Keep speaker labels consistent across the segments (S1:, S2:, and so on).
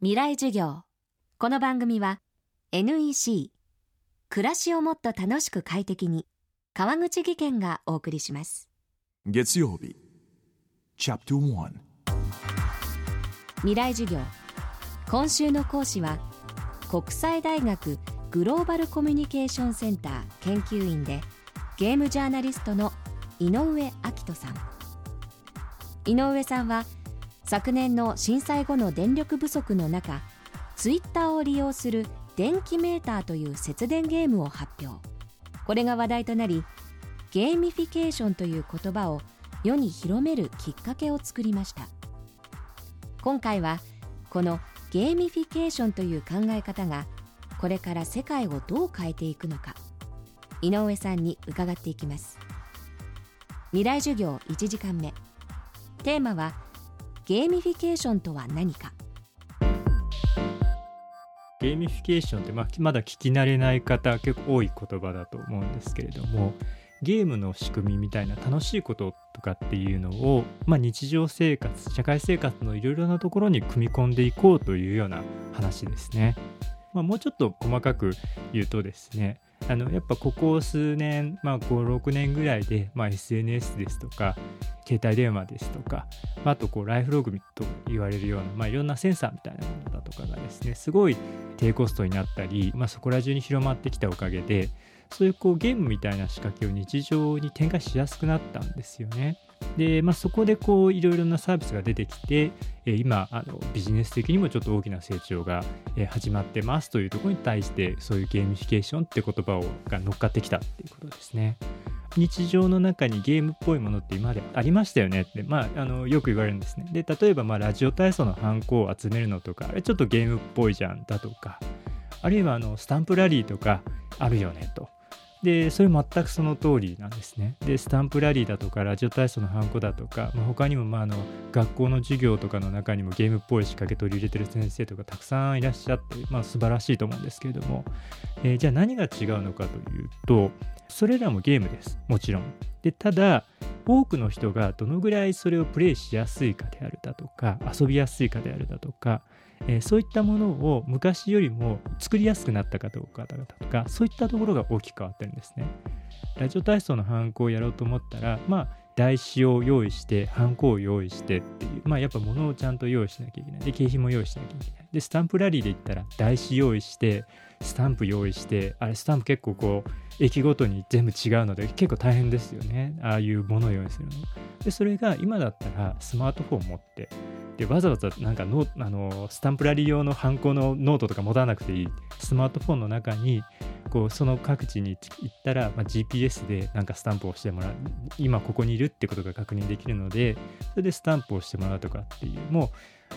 S1: 未来授業。この番組は NEC 暮らしをもっと楽しく快適に川口義賢がお送りします。
S2: 月曜日 Chapter 1
S1: 未来授業。今週の講師は国際大学グローバルコミュニケーションセンター研究員でゲームジャーナリストの井上明人さん。井上さんは昨年の震災後の電力不足の中ツイッターを利用する電気メーターという節電ゲームを発表。これが話題となりゲーミフィケーションという言葉を世に広めるきっかけを作りました。今回はこのゲーミフィケーションという考え方がこれから世界をどう変えていくのか井上さんに伺っていきます。未来授業1時間目。テーマはゲーミフィケーションとは何か？
S3: ゲーミフィケーションって、まあ、まだ聞き慣れない方結構多い言葉だと思うんですけれどもゲームの仕組みみたいな楽しいこととかっていうのを、まあ、日常生活社会生活のいろいろなところに組み込んでいこうというような話ですね。まあ、もうちょっと細かく言うとですねあのやっぱここ数年、まあ、56年ぐらいで、まあ、SNS ですとか携帯電話ですとか、まあ、あとこうライフログと言われるような、まあ、いろんなセンサーみたいなものだとかがですねすごい低コストになったり、まあ、そこら中に広まってきたおかげでそういうこうゲームみたいな仕掛けを日常に展開しやすくなったんですよね。で、まあ、そこでこういろいろなサービスが出てきて、え今あのビジネス的にもちょっと大きな成長が、え始まってますというところに対してそういうゲーミフィケーションって言葉をが乗っかってきたっていうことですね。日常の中にゲームっぽいものって今までありましたよねって、まあ、あのよく言われるんですね。で例えばまあラジオ体操のハンコを集めるのとかあれちょっとゲームっぽいじゃんだとかあるいはあのスタンプラリーとかあるよねと。でそれ全くその通りなんですね。でスタンプラリーだとかラジオ体操のハンコだとか、まあ、他にもまああの学校の授業とかの中にもゲームっぽい仕掛け取り入れてる先生とかたくさんいらっしゃって、まあ、素晴らしいと思うんですけれども、えー、じゃあ何が違うのかというとそれらもゲームですもちろん。でただ多くの人がどのぐらいそれをプレイしやすいかであるだとか遊びやすいかであるだとかえー、そういったものを昔よりも作りやすくなったかどうかだとかそういったところが大きく変わってるんですね。ラジオ体操のハンコをやろうと思ったらまあ台紙を用意してハンコを用意してっていうまあやっぱ物をちゃんと用意しなきゃいけないで景品も用意しなきゃいけないでスタンプラリーで言ったら台紙用意してスタンプ用意してあれスタンプ結構こう駅ごとに全部違うので結構大変ですよね。ああいうものを用意するの。でそれが今だったらスマートフォン持ってでわざわざなんかノあのスタンプラリー用のハンコのノートとか持たなくていい。スマートフォンの中にこうその各地に行ったら、まあ、GPS でなんかスタンプをしてもらう。今ここにいるってことが確認できるのでそれでスタンプをしてもらうとかっていうもう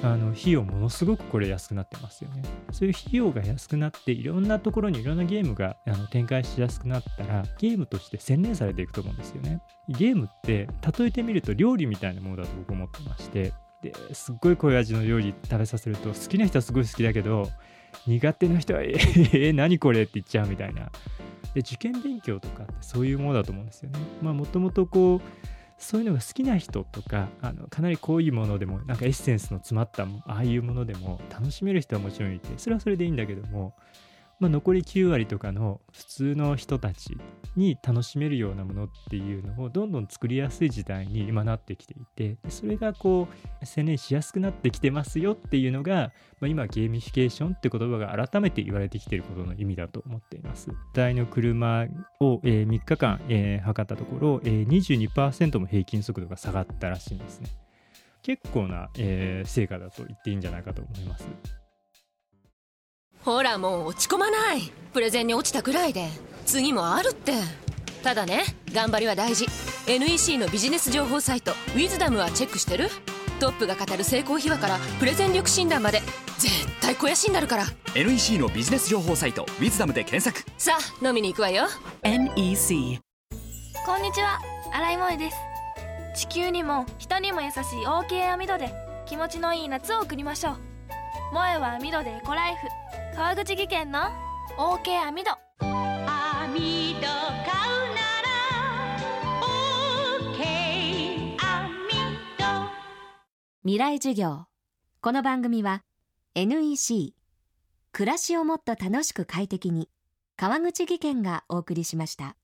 S3: あの費用ものすごくこれ安くなってますよね。そういう費用が安くなっていろんなところにいろんなゲームがあの展開しやすくなったらゲームとして洗練されていくと思うんですよね。ゲームって例えてみると料理みたいなものだと僕思ってましてですっごい濃い味の料理食べさせると好きな人はすごい好きだけど苦手な人は「えー、何これ?」って言っちゃうみたいな。で受験勉強とかってそういうものだと思うんですよね。まあもともとこうそういうのが好きな人とかあのかなり濃いものでもなんかエッセンスの詰まったああいうものでも楽しめる人はもちろんいてそれはそれでいいんだけどもまあ、残り9割とかの普通の人たちに楽しめるようなものっていうのをどんどん作りやすい時代に今なってきていてそれがこう専念しやすくなってきてますよっていうのが、まあ、今ゲーミフィケーションって言葉が改めて言われてきていることの意味だと思っています。台の車を、えー、3日間、えー、測ったところ、えー、22%も平均速度が下がったらしいんですね。結構な、えー、成果だと言っていいんじゃないかと思います。
S4: ほらもう落ち込まない。プレゼンに落ちたくらいで。次もあるって。ただね頑張りは大事。NEC のビジネス情報サイト「ウィズダムはチェックしてる？トップが語る成功秘話からプレゼン力診断まで絶対肥やしになるから。
S5: NEC のビジネス情報サイト「ウィズダムで検索。
S4: さあ飲みに行くわよ。
S6: NEC
S7: こんにちは。新井萌です。地球にも人にも優しい OK 網戸で気持ちのいい夏を送りましょう。萌えは網戸でエコライフ川口技研の OK 網戸網戸買うなら
S1: OK 網戸未来授業。この番組は NEC 暮らしをもっと楽しく快適に川口義賢がお送りしました